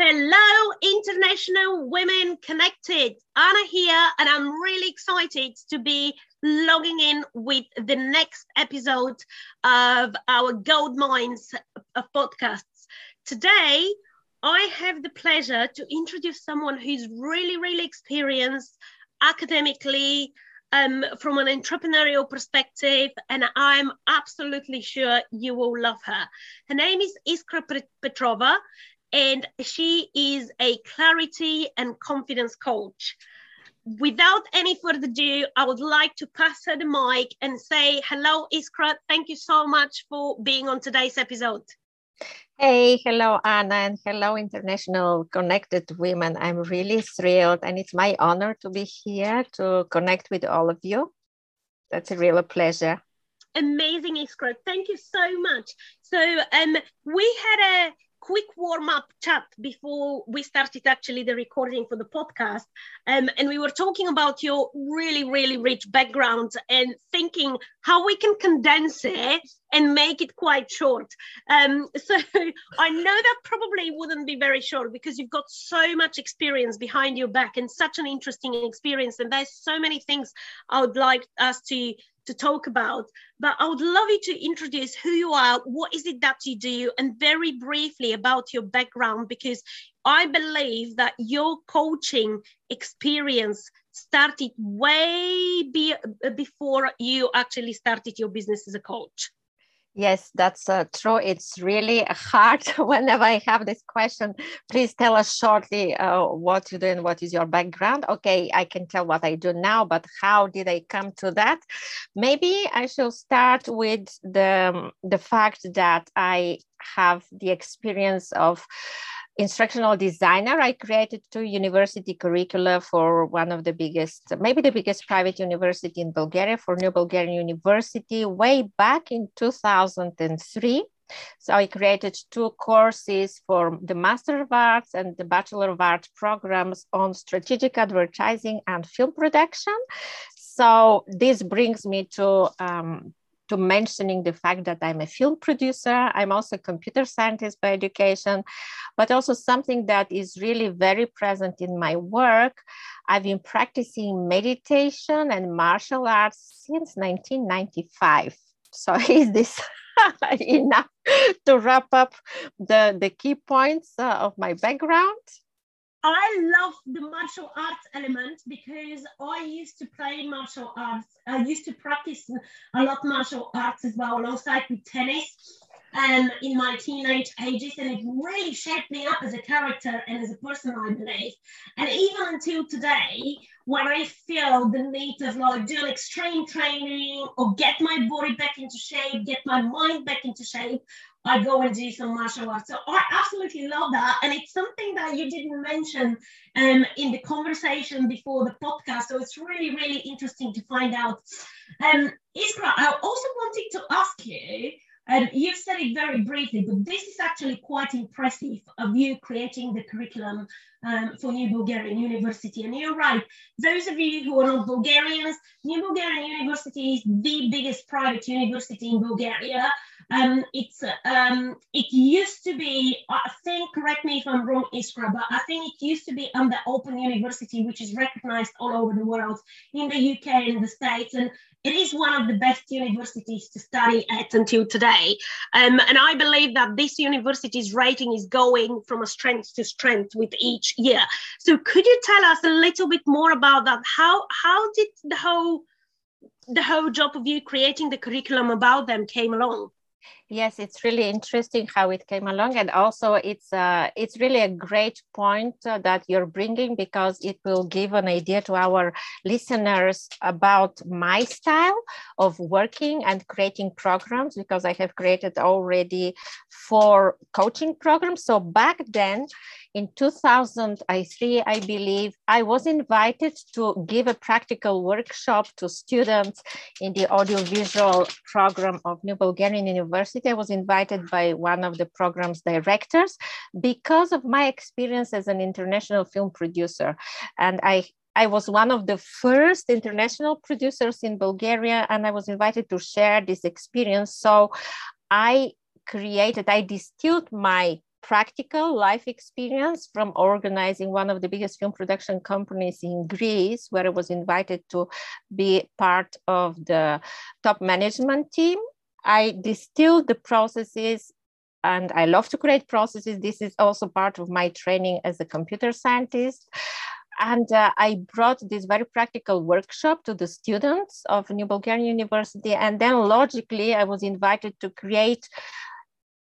Hello, International Women Connected. Anna here, and I'm really excited to be logging in with the next episode of our Gold Mines of podcasts. Today, I have the pleasure to introduce someone who's really, really experienced academically, um, from an entrepreneurial perspective, and I'm absolutely sure you will love her. Her name is Iskra Petrova, and she is a clarity and confidence coach. Without any further ado, I would like to pass her the mic and say hello, Iskra. Thank you so much for being on today's episode. Hey, hello, Anna, and hello, International Connected Women. I'm really thrilled, and it's my honor to be here to connect with all of you. That's a real pleasure. Amazing, Iskra. Thank you so much. So, um, we had a quick warm up chat before we started actually the recording for the podcast. Um, and we were talking about your really, really rich background and thinking how we can condense it and make it quite short. Um, so I know that probably wouldn't be very short because you've got so much experience behind your back and such an interesting experience. And there's so many things I would like us to to talk about. But I would love you to introduce who you are, what is it that you do, and very briefly about your background, because I believe that your coaching experience started way be, before you actually started your business as a coach. Yes, that's uh, true. It's really hard whenever I have this question. Please tell us shortly uh, what you do and what is your background. Okay, I can tell what I do now, but how did I come to that? Maybe I shall start with the, the fact that I have the experience of instructional designer. I created two university curricula for one of the biggest, maybe the biggest private university in Bulgaria, for New Bulgarian University, way back in 2003. So I created two courses for the Master of Arts and the Bachelor of Arts programs on strategic advertising and film production. So this brings me to um, to mentioning the fact that I'm a film producer. I'm also a computer scientist by education, but also something that is really very present in my work. I've been practicing meditation and martial arts since 1995. So is this enough to wrap up the, the key points uh, of my background? I love the martial arts element because I used to play martial arts. I used to practice a lot martial arts as well, alongside with tennis um, in my teenage ages, and it really shaped me up as a character and as a person, I believe. And even until today, when I feel the need of like do an extreme training or get my body back into shape, get my mind back into shape, I go and do some martial arts. So I absolutely love that. And it's something that you didn't mention um, in the conversation before the podcast. So it's really, really interesting to find out. Um, Iskra, I also wanted to ask you, um, you've said it very briefly, but this is actually quite impressive of you creating the curriculum um, for New Bulgarian University. And you're right, those of you who are not Bulgarians, New Bulgarian University is the biggest private university in Bulgaria. Um, it's um, it used to be, I think, correct me if I'm wrong, Iskra, but I think it used to be under Open University, which is recognized all over the world, in the UK and the States, and it is one of the best universities to study at until today. Um, and I believe that this university's rating is going from a strength to strength with each year. So could you tell us a little bit more about that? How how did the whole the whole job of you creating the curriculum about them came along? Yes, it's really interesting how it came along, and also it's uh, it's really a great point uh, that you're bringing because it will give an idea to our listeners about my style of working and creating programs because I have created already four coaching programs. So back then, in 2003, I believe, I was invited to give a practical workshop to students in the audiovisual program of New Bulgarian University. I was invited by one of the program's directors because of my experience as an international film producer. And I I was one of the first international producers in Bulgaria, and I was invited to share this experience. So I created, I distilled my practical life experience from organizing one of the biggest film production companies in Greece, where I was invited to be part of the top management team. I distilled the processes and I love to create processes. This is also part of my training as a computer scientist. And uh, I brought this very practical workshop to the students of New Bulgarian University. And then logically, I was invited to create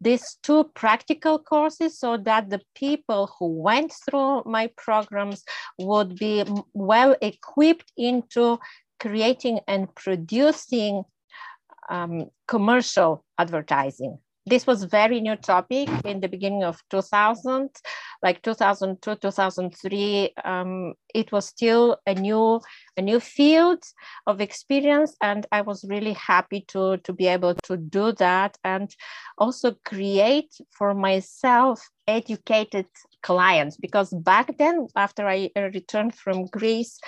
these two practical courses so that the people who went through my programs would be well equipped into creating and producing um, commercial advertising. This was very new topic in the beginning of 2000 like 2002 2003 um, it was still a new a new field of experience and i was really happy to to be able to do that and also create for myself educated clients. Because back then after i returned from greece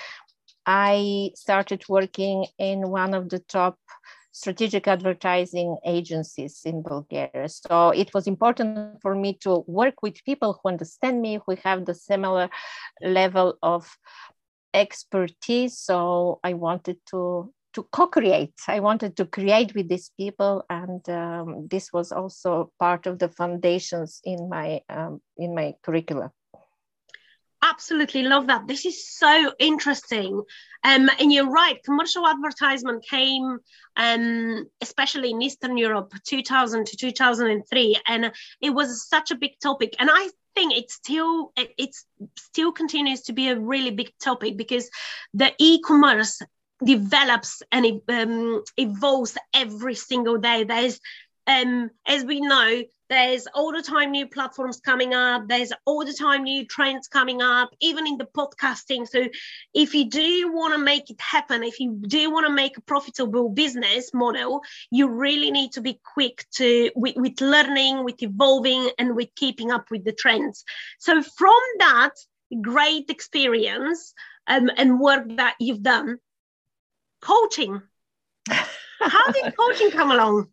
i started working in one of the top strategic advertising agencies in Bulgaria. So it was important for me to work with people who understand me, who have the similar level of expertise. So I wanted to to co-create. I wanted to create with these people, and um, this was also part of the foundations in my um, in my curricula absolutely love that. This is so interesting. Um, and you're right, commercial advertisement came, um, especially in Eastern Europe, 2000 to 2003, and it was such a big topic. And I think it's still it still continues to be a really big topic because the e-commerce develops and um, evolves every single day. There's um, as we know, there's all the time new platforms coming up. There's all the time new trends coming up, even in the podcasting. So, if you do want to make it happen, if you do want to make a profitable business model, you really need to be quick to with, with learning, with evolving, and with keeping up with the trends. So, from that great experience um, and work that you've done, coaching. How did coaching come along?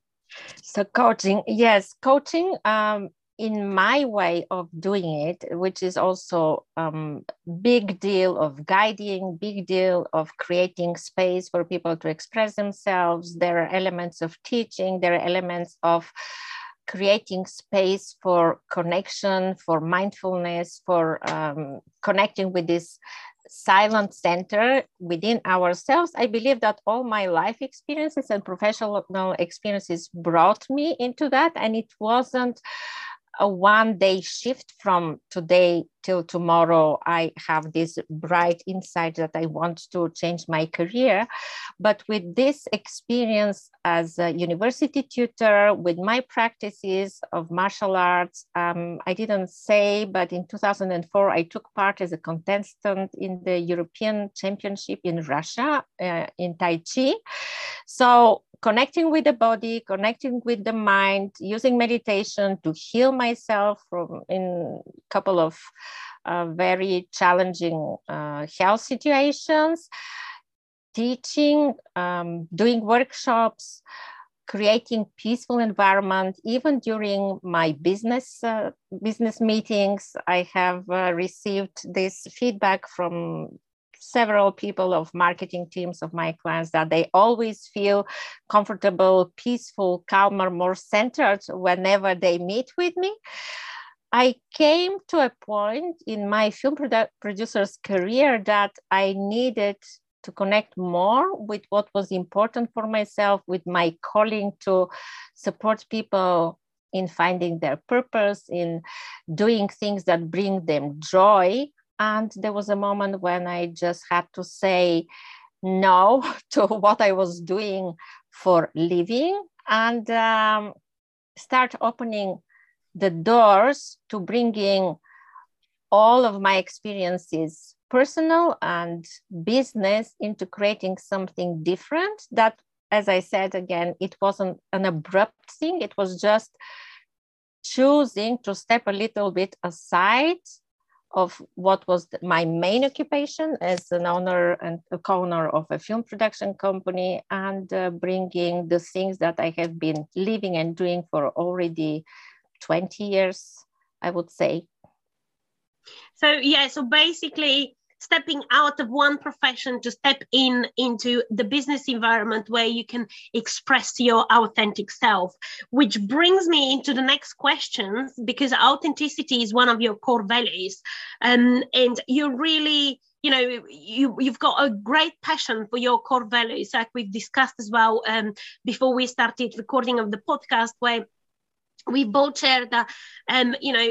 So coaching, yes, coaching um, in my way of doing it, which is also um, big deal of guiding, big deal of creating space for people to express themselves. There are elements of teaching. There are elements of creating space for connection, for mindfulness, for um, connecting with this silent center within ourselves. I believe that all my life experiences and professional experiences brought me into that. And it wasn't a one day shift from today till tomorrow. I have this bright insight that i want to change my career. But with this experience as a university tutor with my practices of martial arts um, i didn't say but in 2004 i took part as a contestant in the european championship in russia uh, in tai chi. So connecting with the body, connecting with the mind, using meditation to heal myself from in a couple of uh, very challenging uh, health situations, teaching, um, doing workshops, creating peaceful environment. Even during my business uh, business meetings i have uh, received this feedback from several people of marketing teams of my clients that they always feel comfortable, peaceful, calmer, more centered whenever they meet with me. I came to a point in my film produ- producer's career that I needed to connect more with what was important for myself, with my calling to support people in finding their purpose, in doing things that bring them joy and there was a moment when I just had to say no to what I was doing for living and um, start opening the doors to bringing all of my experiences personal and business into creating something different that as i said again it wasn't an abrupt thing. It was just choosing to step a little bit aside of what was the, my main occupation as an owner and a co-owner of a film production company and uh, bringing the things that I have been living and doing for already 20 years I would say. So yeah, so basically stepping out of one profession to step in into the business environment where you can express your authentic self which brings me into the next questions because authenticity is one of your core values. Um, and you're really you know you you've got a great passion for your core values like we've discussed as well um, before we started recording of the podcast where we both share that um, you know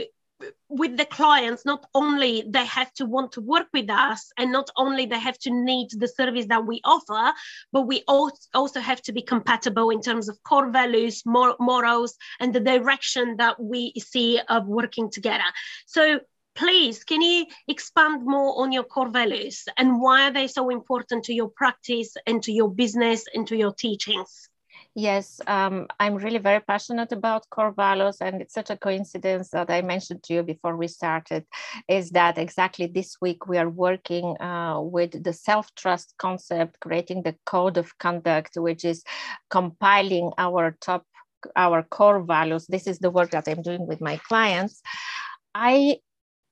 with the clients not only they have to want to work with us and not only they have to need the service that we offer but we also have to be compatible in terms of core values morals and the direction that we see of working together. So please can you expand more on your core values and why are they so important to your practice and to your business and to your teachings Yes, um, I'm really very passionate about core values, and it's such a coincidence that I mentioned to you before we started. Is that exactly this week we are working uh, with the self trust concept, creating the code of conduct, which is compiling our top, our core values. This is the work that I'm doing with my clients. I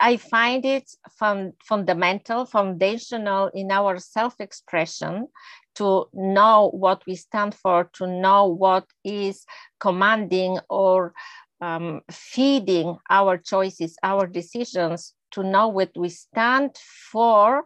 I find it fun, fundamental, foundational in our self expression to know what we stand for, to know what is commanding or um, feeding our choices, our decisions, to know what we stand for,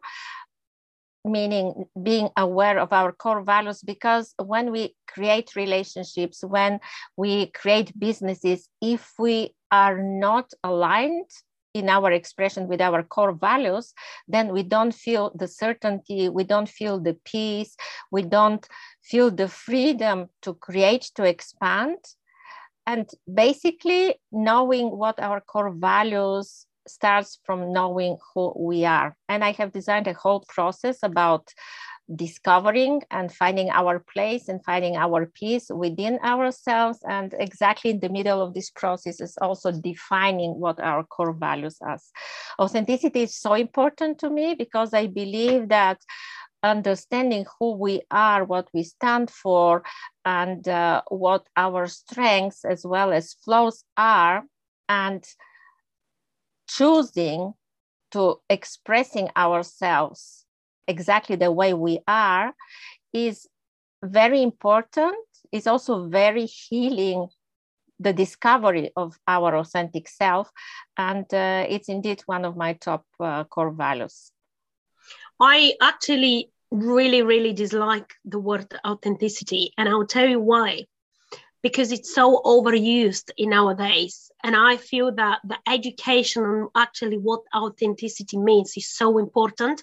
meaning being aware of our core values. Because when we create relationships, when we create businesses, if we are not aligned in our expression with our core values, then we don't feel the certainty, we don't feel the peace, we don't feel the freedom to create, to expand. And basically, knowing what our core values starts from knowing who we are. And I have designed a whole process about discovering and finding our place and finding our peace within ourselves. And exactly in the middle of this process is also defining what our core values are. Authenticity is so important to me because I believe that understanding who we are, what we stand for, and uh, what our strengths as well as flaws are, and choosing to expressing ourselves exactly the way we are is very important. It's also very healing the discovery of our authentic self. And uh, it's indeed one of my top uh, core values. I actually really, really dislike the word authenticity. And I'll tell you why because it's so overused in our days. And I feel that the education on actually what authenticity means is so important.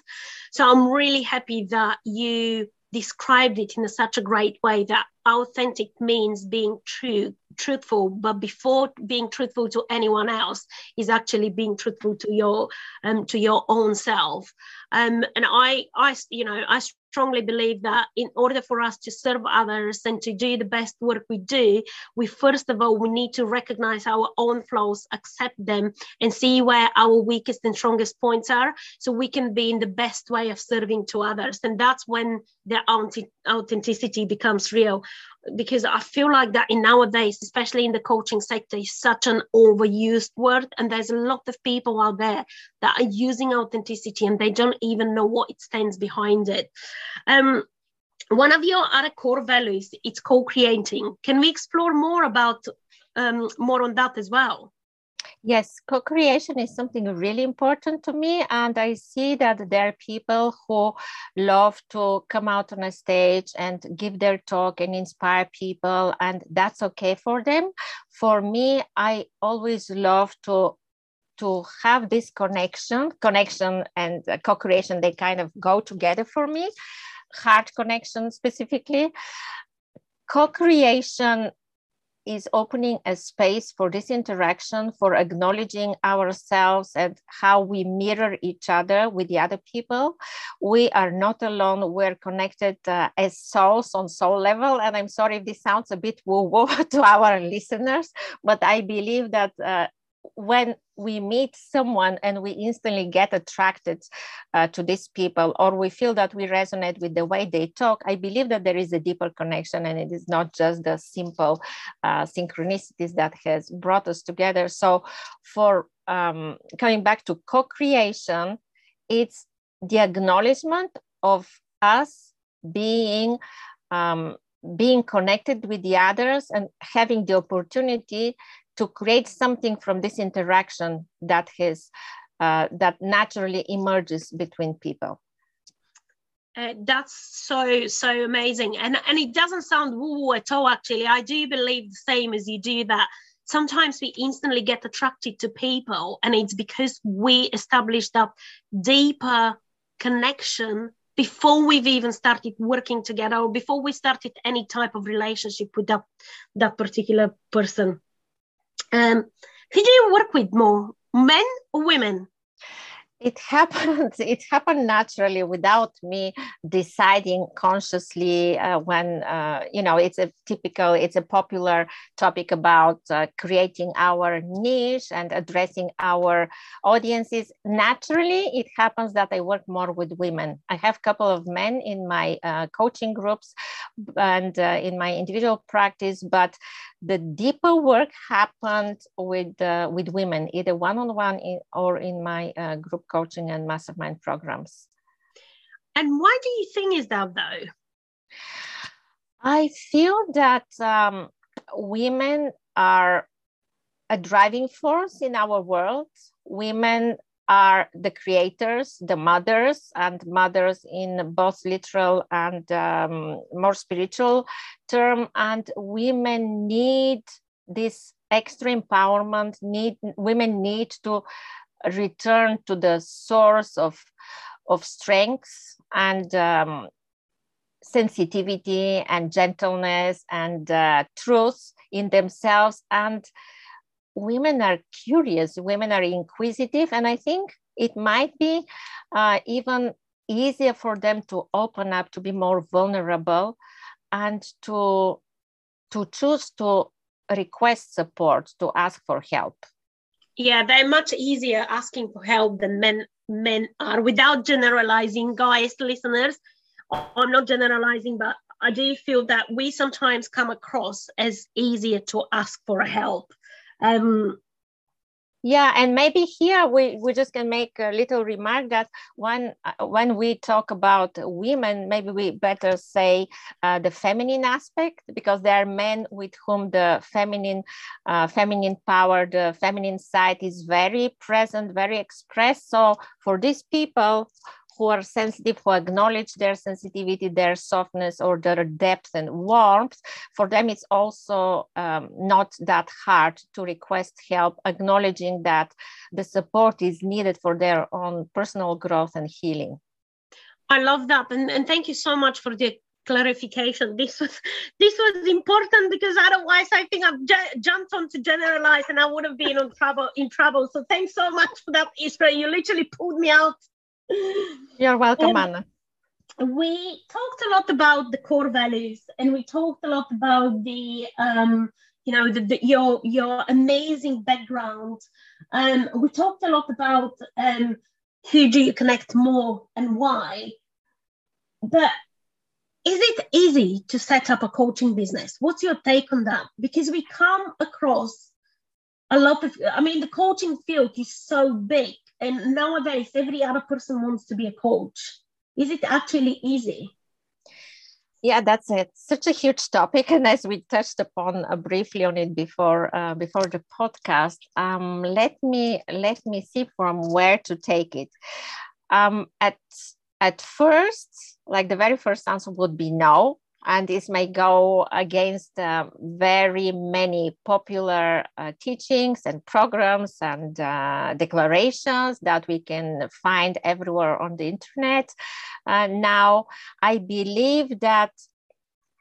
So I'm really happy that you described it in a, such a great way that authentic means being true truthful but before being truthful to anyone else is actually being truthful to your um to your own self um and i i you know i strongly believe that in order for us to serve others and to do the best work we do, we first of all we need to recognize our own flaws, accept them, and see where our weakest and strongest points are, so we can be in the best way of serving to others. And that's when the authenticity becomes real because I feel like that in nowadays, especially in the coaching sector, is such an overused word. And there's a lot of people out there that are using authenticity and they don't even know what it stands behind it. Um, one of your other core values it's co-creating. Can we explore more about um, more on that as well? Yes, co creation is something really important to me. And I see that there are people who love to come out on a stage and give their talk and inspire people, and that's okay for them. For me, I always love to to have this connection connection and co-creation they kind of go together for me heart connection specifically co-creation is opening a space for this interaction, for acknowledging ourselves and how we mirror each other with the other people. We are not alone, we're connected uh, as souls on soul level. And I'm sorry if this sounds a bit woo woo to our listeners, but I believe that uh, when we meet someone and we instantly get attracted uh, to these people or we feel that we resonate with the way they talk i believe that there is a deeper connection and it is not just the simple uh, synchronicities that has brought us together. So for um, coming back to co-creation, it's the acknowledgement of us being um, being connected with the others and having the opportunity to create something from this interaction that has uh, that naturally emerges between people. Uh, that's so so amazing, and and it doesn't sound woo at all. Actually, I do believe the same as you do that. Sometimes we instantly get attracted to people, and it's because we established that deeper connection before we've even started working together or before we started any type of relationship with that that particular person. Um, who do you work with more, men or women? it happened it happened naturally without me deciding consciously uh, when uh, you know it's a typical it's a popular topic about uh, creating our niche and addressing our audiences naturally it happens that i work more with women i have a couple of men in my uh, coaching groups and uh, in my individual practice but the deeper work happened with uh, with women either one-on-one in, or in my group coaching and mastermind programs. And why do you think is that though? I feel that um, women are a driving force in our world. Women are the creators, the mothers, and mothers in both literal and um, more spiritual term. And women need this extra empowerment. Need women need to return to the source of, of strength and um, sensitivity and gentleness and uh, truth in themselves. And women are curious, women are inquisitive, and I think it might be uh, even easier for them to open up, to be more vulnerable, and to to choose to request support, to ask for help. Yeah they're much easier asking for help than men men are without generalizing. Guys listeners i'm not generalizing but i do feel that we sometimes come across as easier to ask for help um, yeah, and maybe here we, we just can make a little remark that when uh, when we talk about women, maybe we better say uh, the feminine aspect because there are men with whom the feminine uh, feminine power, the feminine side is very present, very expressed. So for these people who are sensitive, who acknowledge their sensitivity, their softness, or their depth and warmth, for them it's also um, not that hard to request help, acknowledging that the support is needed for their own personal growth and healing. I love that, and, and thank you so much for the clarification. This was this was important because otherwise, I think I've ju- jumped on to generalize, and I would have been in trouble. In trouble. So thanks so much for that, Iskra. You literally pulled me out you're welcome, Anna. We talked a lot about the core values, and we talked a lot about the, um, you know, the, the, your your amazing background. Um, we talked a lot about um, who do you connect more and why. But is it easy to set up a coaching business? What's your take on that? Because we come across a lot of, I mean, the coaching field is so big and nowadays, every other person wants to be a coach. Is it actually easy? Yeah, that's it. Such a huge topic, and as we touched upon uh, briefly on it before uh, before the podcast, um, let me let me see from where to take it. Um, at at first, like the very first answer would be no, and this may go against uh, very many popular uh, teachings and programs and uh, declarations that we can find everywhere on the internet. Uh, now, I believe that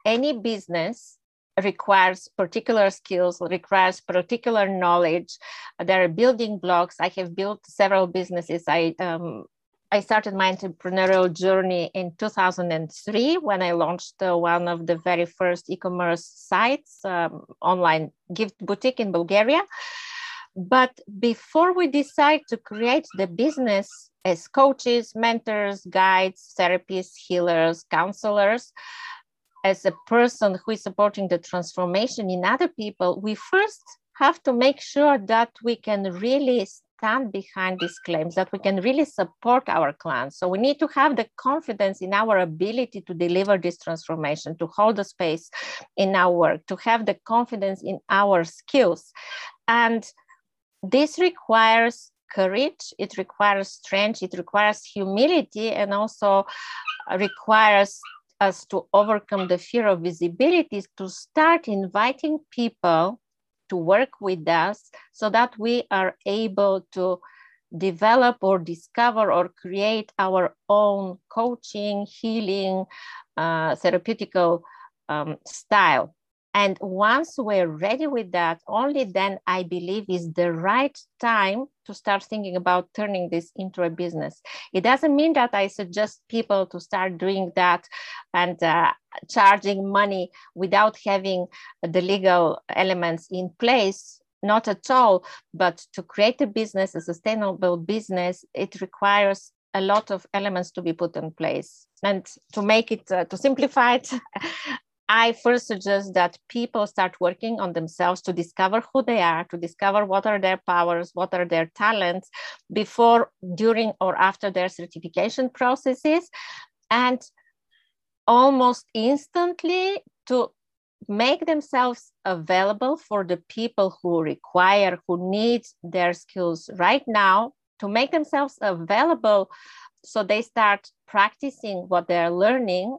any business requires particular skills, requires particular knowledge. There are building blocks. I have built several businesses. I um, I started my entrepreneurial journey in 2003 when I launched uh, one of the very first e-commerce sites, um, online gift boutique in Bulgaria. But before we decide to create the business as coaches, mentors, guides, therapists, healers, counselors, as a person who is supporting the transformation in other people, we first have to make sure that we can really stand behind these claims, that we can really support our clients. So we need to have the confidence in our ability to deliver this transformation, to hold the space in our work, to have the confidence in our skills. And this requires courage, it requires strength, it requires humility, and also requires us to overcome the fear of visibility to start inviting people to work with us so that we are able to develop or discover or create our own coaching, healing, uh, therapeutical um, style. And once we're ready with that, only then I believe is the right time to start thinking about turning this into a business. It doesn't mean that I suggest people to start doing that and uh, charging money without having the legal elements in place. Not at all, but to create a business, a sustainable business, it requires a lot of elements to be put in place. And to make it, uh, to simplify it, I first suggest that people start working on themselves to discover who they are, to discover what are their powers, what are their talents before, during, or after their certification processes. And almost instantly to make themselves available for the people who require, who need their skills right now, to make themselves available so they start practicing what they're learning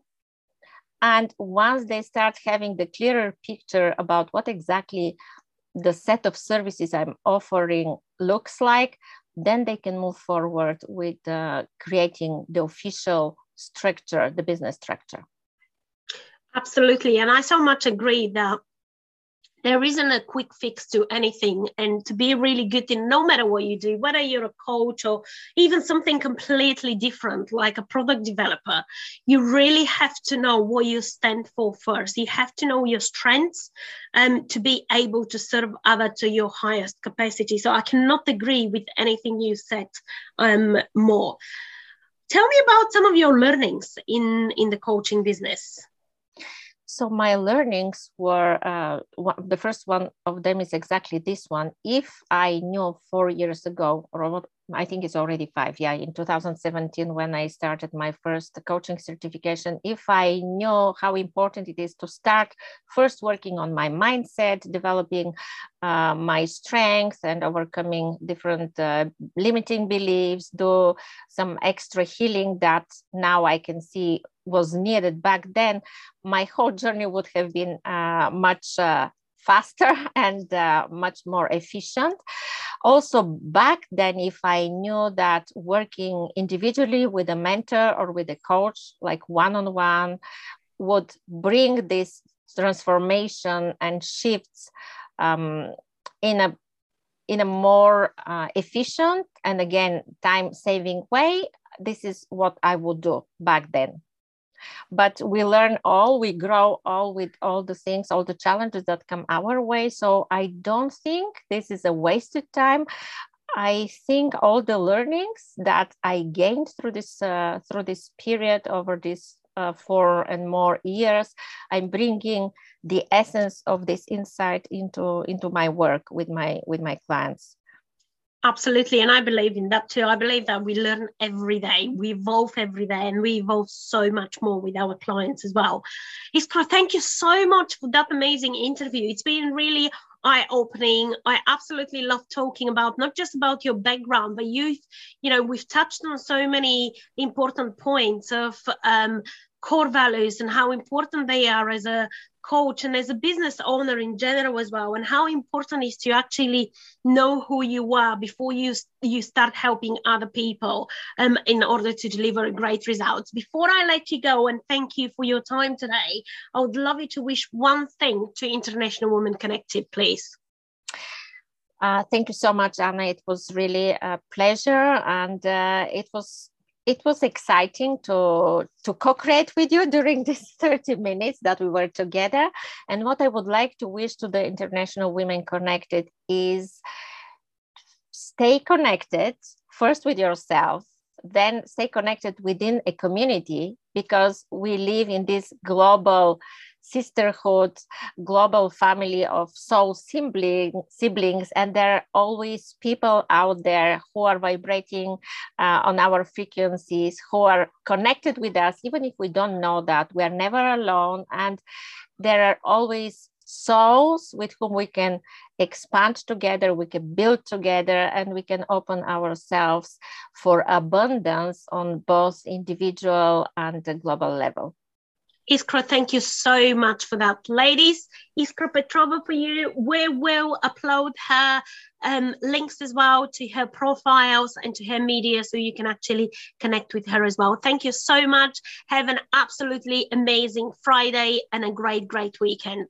and once they start having the clearer picture about what exactly the set of services I'm offering looks like, then they can move forward with uh, creating the official structure, the business structure. Absolutely. And I so much agree that there isn't a quick fix to anything. And to be really good in no matter what you do whether you're a coach or even something completely different like a product developer you really have to know what you stand for first. You have to know your strengths um, to be able to serve other to your highest capacity. So i cannot agree with anything you said um, more. Tell me about some of your learnings in in the coaching business so my learnings were uh, one, the first one of them is exactly this one. If i knew four years ago or I think it's already five. Yeah, in 2017, when I started my first coaching certification, if I knew how important it is to start first working on my mindset, developing uh, my strengths, and overcoming different uh, limiting beliefs, do some extra healing that now I can see was needed back then, my whole journey would have been uh, much uh, faster and uh, much more efficient. Also, back then, if I knew that working individually with a mentor or with a coach, like one on one, would bring this transformation and shifts um, in a in a more uh, efficient and again time saving way this is what i would do back then but we learn all we grow all with all the things all the challenges that come our way so i don't think this is a wasted time I think all the learnings that I gained through this uh, through this period over this uh, four and more years, I'm bringing the essence of this insight into into my work with my with my clients. Absolutely. And I believe in that too. I believe that we learn every day, we evolve every day, and we evolve so much more with our clients as well. Iskra, thank you so much for that amazing interview. It's been really eye opening. I absolutely love talking about not just about your background, but you, you know, we've touched on so many important points of um, core values and how important they are as a coach and as a business owner in general as well and how important is to actually know who you are before you you start helping other people um, in order to deliver great results before i let you go and thank you for your time today i would love you to wish one thing to international women connected please uh, thank you so much, Anna. It was really a pleasure, and uh, it was it was exciting to to co-create with you during these 30 minutes that we were together. And what i would like to wish to the international women connected is stay connected first with yourself then stay connected within a community because we live in this global sisterhood, global family of soul sibling, siblings, and there are always people out there who are vibrating uh, on our frequencies, who are connected with us, even if we don't know that. We are never alone, and there are always souls with whom we can expand together, we can build together, and we can open ourselves for abundance on both individual and global level. Iskra, thank you so much for that. Ladies, Iskra Petrova for you. We will upload her um, links as well to her profiles and to her media so you can actually connect with her as well. Thank you so much. Have an absolutely amazing Friday and a great, great weekend.